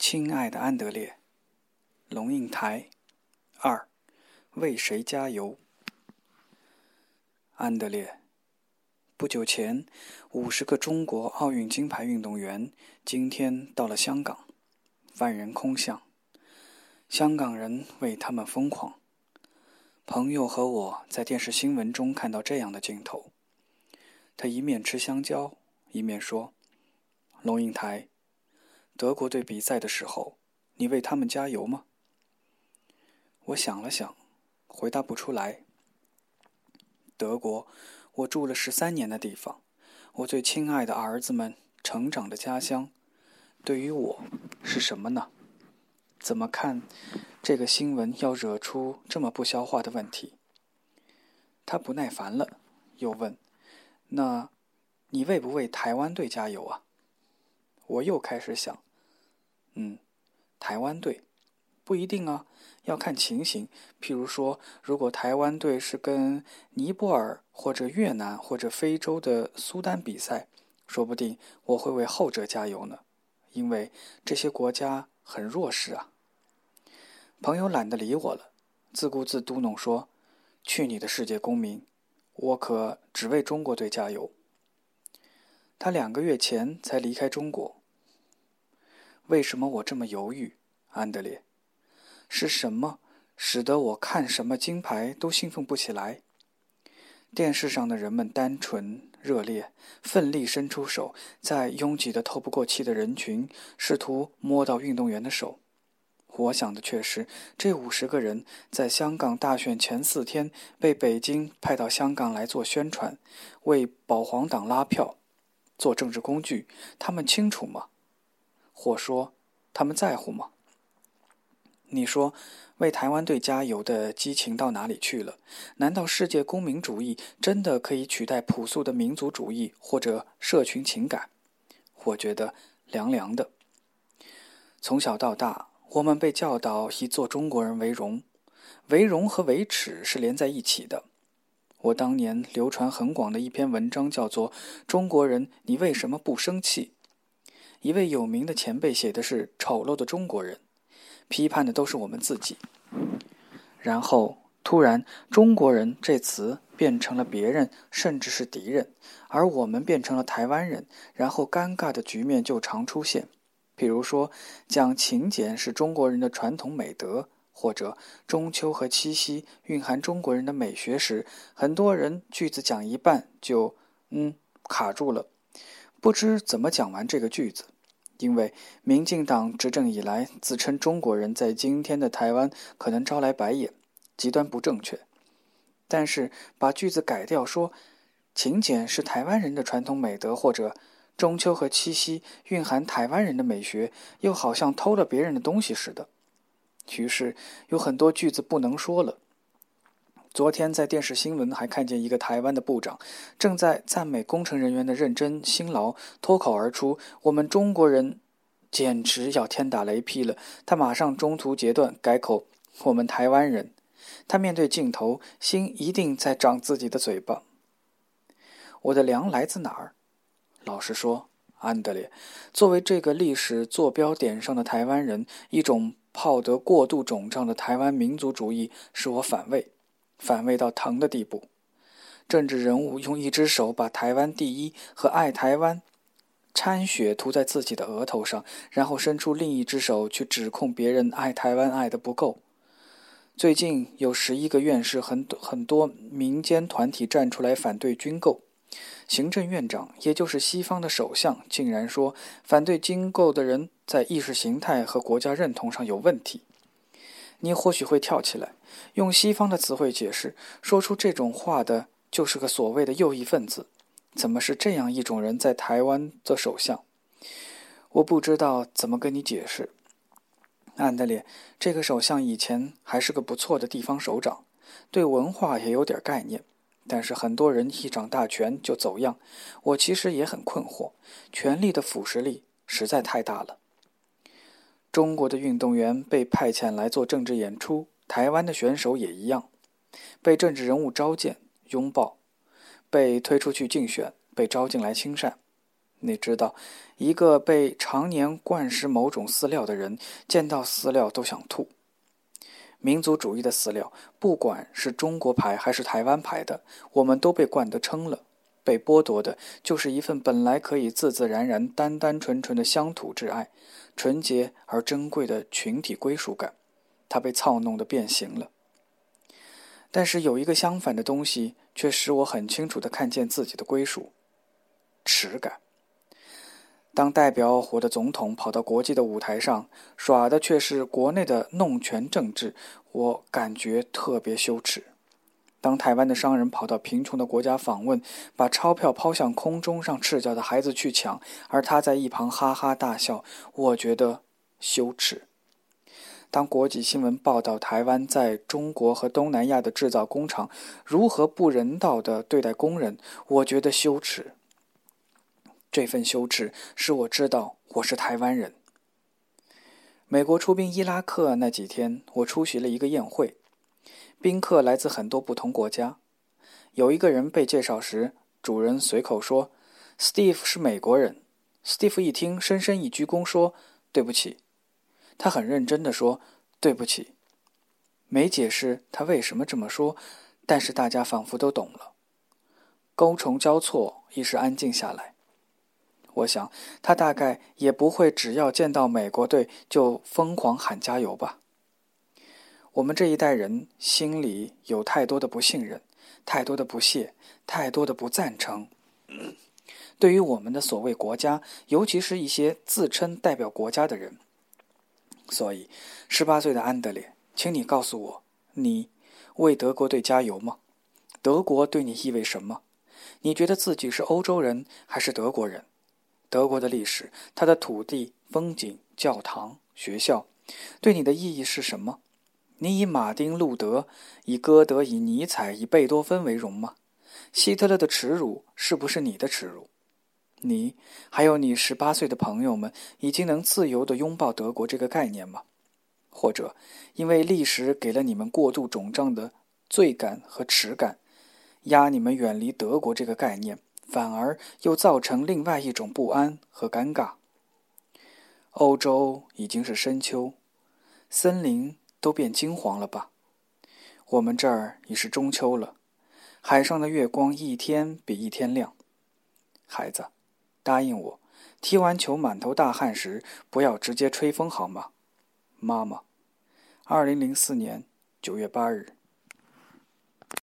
亲爱的安德烈，龙应台二，为谁加油？安德烈，不久前，五十个中国奥运金牌运动员今天到了香港，万人空巷，香港人为他们疯狂。朋友和我在电视新闻中看到这样的镜头，他一面吃香蕉，一面说：“龙应台。”德国队比赛的时候，你为他们加油吗？我想了想，回答不出来。德国，我住了十三年的地方，我最亲爱的儿子们成长的家乡，对于我是什么呢？怎么看这个新闻要惹出这么不消化的问题？他不耐烦了，又问：“那，你为不为台湾队加油啊？”我又开始想。嗯，台湾队不一定啊，要看情形。譬如说，如果台湾队是跟尼泊尔或者越南或者非洲的苏丹比赛，说不定我会为后者加油呢，因为这些国家很弱势啊。朋友懒得理我了，自顾自嘟哝说：“去你的世界公民，我可只为中国队加油。”他两个月前才离开中国。为什么我这么犹豫，安德烈？是什么使得我看什么金牌都兴奋不起来？电视上的人们单纯热烈，奋力伸出手，在拥挤的透不过气的人群，试图摸到运动员的手。我想的却是，这五十个人在香港大选前四天被北京派到香港来做宣传，为保皇党拉票，做政治工具。他们清楚吗？或说，他们在乎吗？你说，为台湾队加油的激情到哪里去了？难道世界公民主义真的可以取代朴素的民族主义或者社群情感？我觉得凉凉的。从小到大，我们被教导以做中国人为荣，为荣和为耻是连在一起的。我当年流传很广的一篇文章叫做《中国人，你为什么不生气》。一位有名的前辈写的是“丑陋的中国人”，批判的都是我们自己。然后突然，“中国人”这词变成了别人，甚至是敌人，而我们变成了台湾人。然后尴尬的局面就常出现，比如说讲勤俭是中国人的传统美德，或者中秋和七夕蕴含中国人的美学时，很多人句子讲一半就嗯卡住了。不知怎么讲完这个句子，因为民进党执政以来，自称中国人在今天的台湾可能招来白眼，极端不正确。但是把句子改掉，说勤俭是台湾人的传统美德，或者中秋和七夕蕴含台湾人的美学，又好像偷了别人的东西似的。于是有很多句子不能说了。昨天在电视新闻还看见一个台湾的部长，正在赞美工程人员的认真辛劳，脱口而出：“我们中国人简直要天打雷劈了。”他马上中途截断，改口：“我们台湾人。”他面对镜头，心一定在长自己的嘴巴。我的粮来自哪儿？老实说，安德烈，作为这个历史坐标点上的台湾人，一种泡得过度肿胀的台湾民族主义使我反胃。反胃到疼的地步，政治人物用一只手把“台湾第一”和“爱台湾”掺血涂在自己的额头上，然后伸出另一只手去指控别人爱台湾爱的不够。最近有十一个院士，很很多民间团体站出来反对军购，行政院长，也就是西方的首相，竟然说反对军购的人在意识形态和国家认同上有问题。你或许会跳起来，用西方的词汇解释，说出这种话的就是个所谓的右翼分子。怎么是这样一种人在台湾做首相？我不知道怎么跟你解释。安德烈，这个首相以前还是个不错的地方首长，对文化也有点概念。但是很多人一掌大权就走样，我其实也很困惑，权力的腐蚀力实在太大了。中国的运动员被派遣来做政治演出，台湾的选手也一样，被政治人物召见、拥抱，被推出去竞选，被招进来亲善。你知道，一个被常年灌食某种饲料的人，见到饲料都想吐。民族主义的饲料，不管是中国牌还是台湾牌的，我们都被灌得撑了。被剥夺的就是一份本来可以自自然然、单单纯纯的乡土之爱，纯洁而珍贵的群体归属感，它被操弄得变形了。但是有一个相反的东西，却使我很清楚地看见自己的归属——耻感。当代表我的总统跑到国际的舞台上，耍的却是国内的弄权政治，我感觉特别羞耻。当台湾的商人跑到贫穷的国家访问，把钞票抛向空中，让赤脚的孩子去抢，而他在一旁哈哈大笑，我觉得羞耻。当国际新闻报道台湾在中国和东南亚的制造工厂如何不人道地对待工人，我觉得羞耻。这份羞耻使我知道我是台湾人。美国出兵伊拉克那几天，我出席了一个宴会，宾客来自很多不同国家。有一个人被介绍时，主人随口说：“Steve 是美国人。”Steve 一听，深深一鞠躬，说：“对不起。”他很认真地说：“对不起。”没解释他为什么这么说，但是大家仿佛都懂了。沟虫交错，一时安静下来。我想，他大概也不会只要见到美国队就疯狂喊加油吧。我们这一代人心里有太多的不信任，太多的不屑，太多的不赞成。对于我们的所谓国家，尤其是一些自称代表国家的人。所以，十八岁的安德烈，请你告诉我，你为德国队加油吗？德国对你意味什么？你觉得自己是欧洲人还是德国人？德国的历史，它的土地、风景、教堂、学校，对你的意义是什么？你以马丁·路德、以歌德、以尼采、以贝多芬为荣吗？希特勒的耻辱是不是你的耻辱？你还有你十八岁的朋友们，已经能自由地拥抱德国这个概念吗？或者，因为历史给了你们过度肿胀的罪感和耻感，压你们远离德国这个概念？反而又造成另外一种不安和尴尬。欧洲已经是深秋，森林都变金黄了吧？我们这儿已是中秋了，海上的月光一天比一天亮。孩子，答应我，踢完球满头大汗时不要直接吹风好吗？妈妈，二零零四年九月八日。